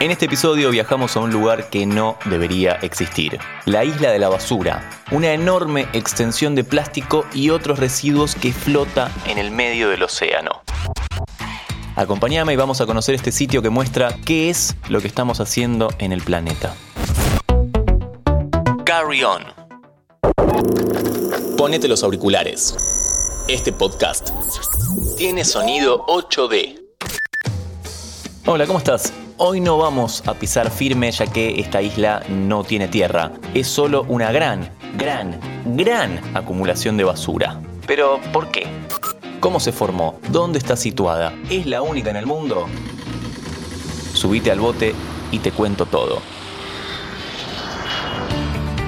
En este episodio viajamos a un lugar que no debería existir, la isla de la basura, una enorme extensión de plástico y otros residuos que flota en el medio del océano. Acompáñame y vamos a conocer este sitio que muestra qué es lo que estamos haciendo en el planeta. Carry on. Ponete los auriculares. Este podcast tiene sonido 8D. Hola, ¿cómo estás? Hoy no vamos a pisar firme ya que esta isla no tiene tierra. Es solo una gran, gran, gran acumulación de basura. Pero, ¿por qué? ¿Cómo se formó? ¿Dónde está situada? ¿Es la única en el mundo? Subite al bote y te cuento todo.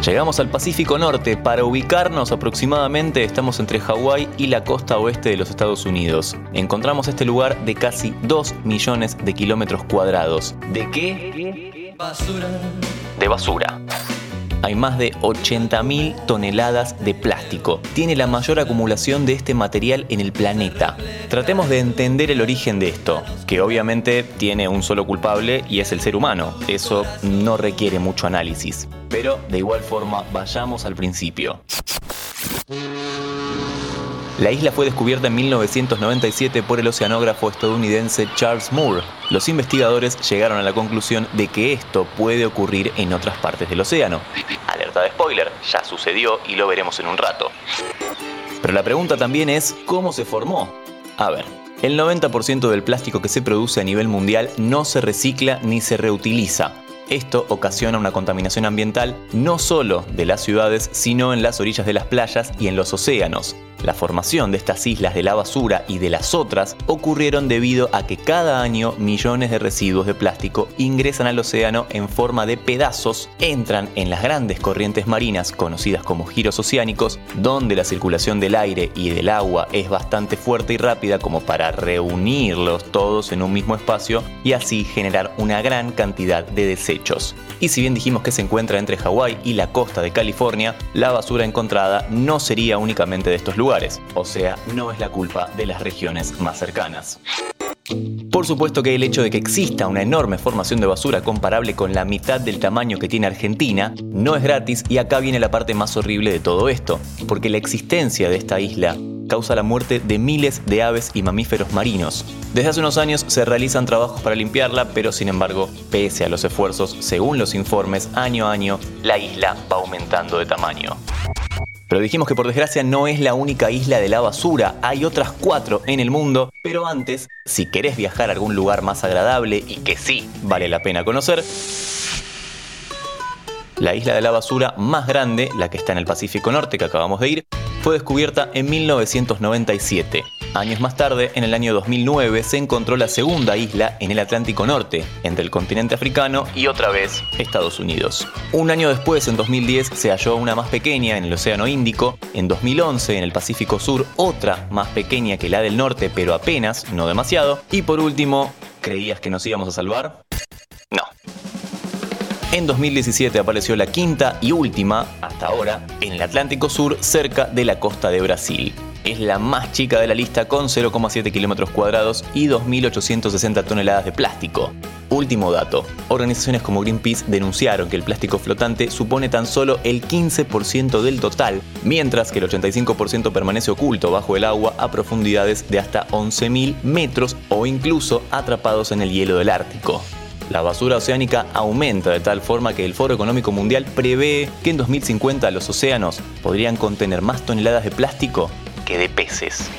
Llegamos al Pacífico Norte. Para ubicarnos aproximadamente estamos entre Hawái y la costa oeste de los Estados Unidos. Encontramos este lugar de casi 2 millones de kilómetros cuadrados. ¿De qué? De basura hay más de 80.000 toneladas de plástico. Tiene la mayor acumulación de este material en el planeta. Tratemos de entender el origen de esto, que obviamente tiene un solo culpable y es el ser humano. Eso no requiere mucho análisis. Pero de igual forma, vayamos al principio. La isla fue descubierta en 1997 por el oceanógrafo estadounidense Charles Moore. Los investigadores llegaron a la conclusión de que esto puede ocurrir en otras partes del océano. Alerta de spoiler, ya sucedió y lo veremos en un rato. Pero la pregunta también es, ¿cómo se formó? A ver, el 90% del plástico que se produce a nivel mundial no se recicla ni se reutiliza. Esto ocasiona una contaminación ambiental no solo de las ciudades, sino en las orillas de las playas y en los océanos. La formación de estas islas de la basura y de las otras ocurrieron debido a que cada año millones de residuos de plástico ingresan al océano en forma de pedazos, entran en las grandes corrientes marinas conocidas como giros oceánicos, donde la circulación del aire y del agua es bastante fuerte y rápida como para reunirlos todos en un mismo espacio y así generar una gran cantidad de desechos. Y si bien dijimos que se encuentra entre Hawái y la costa de California, la basura encontrada no sería únicamente de estos lugares o sea, no es la culpa de las regiones más cercanas. Por supuesto que el hecho de que exista una enorme formación de basura comparable con la mitad del tamaño que tiene Argentina no es gratis y acá viene la parte más horrible de todo esto, porque la existencia de esta isla causa la muerte de miles de aves y mamíferos marinos. Desde hace unos años se realizan trabajos para limpiarla, pero sin embargo, pese a los esfuerzos, según los informes, año a año, la isla va aumentando de tamaño. Pero dijimos que por desgracia no es la única isla de la basura, hay otras cuatro en el mundo, pero antes, si querés viajar a algún lugar más agradable y que sí vale la pena conocer, la isla de la basura más grande, la que está en el Pacífico Norte que acabamos de ir, fue descubierta en 1997. Años más tarde, en el año 2009, se encontró la segunda isla en el Atlántico Norte, entre el continente africano y otra vez Estados Unidos. Un año después, en 2010, se halló una más pequeña en el Océano Índico, en 2011 en el Pacífico Sur otra más pequeña que la del norte, pero apenas, no demasiado, y por último, ¿creías que nos íbamos a salvar? En 2017 apareció la quinta y última, hasta ahora, en el Atlántico Sur, cerca de la costa de Brasil. Es la más chica de la lista con 0,7 kilómetros cuadrados y 2.860 toneladas de plástico. Último dato, organizaciones como Greenpeace denunciaron que el plástico flotante supone tan solo el 15% del total, mientras que el 85% permanece oculto bajo el agua a profundidades de hasta 11.000 metros o incluso atrapados en el hielo del Ártico. La basura oceánica aumenta de tal forma que el Foro Económico Mundial prevé que en 2050 los océanos podrían contener más toneladas de plástico que de peces.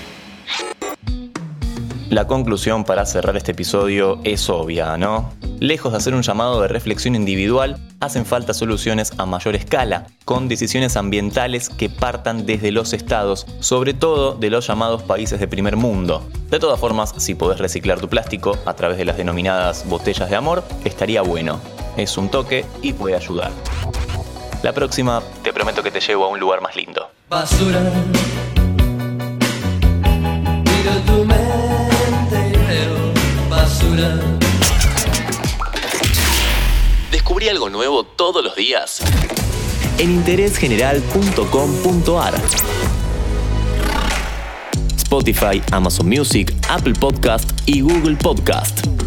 La conclusión para cerrar este episodio es obvia, ¿no? Lejos de hacer un llamado de reflexión individual, hacen falta soluciones a mayor escala, con decisiones ambientales que partan desde los estados, sobre todo de los llamados países de primer mundo. De todas formas, si podés reciclar tu plástico a través de las denominadas botellas de amor, estaría bueno. Es un toque y puede ayudar. La próxima te prometo que te llevo a un lugar más lindo. Basura. Descubrí algo nuevo todos los días en interésgeneral.com.ar. Spotify, Amazon Music, Apple Podcast y Google Podcast.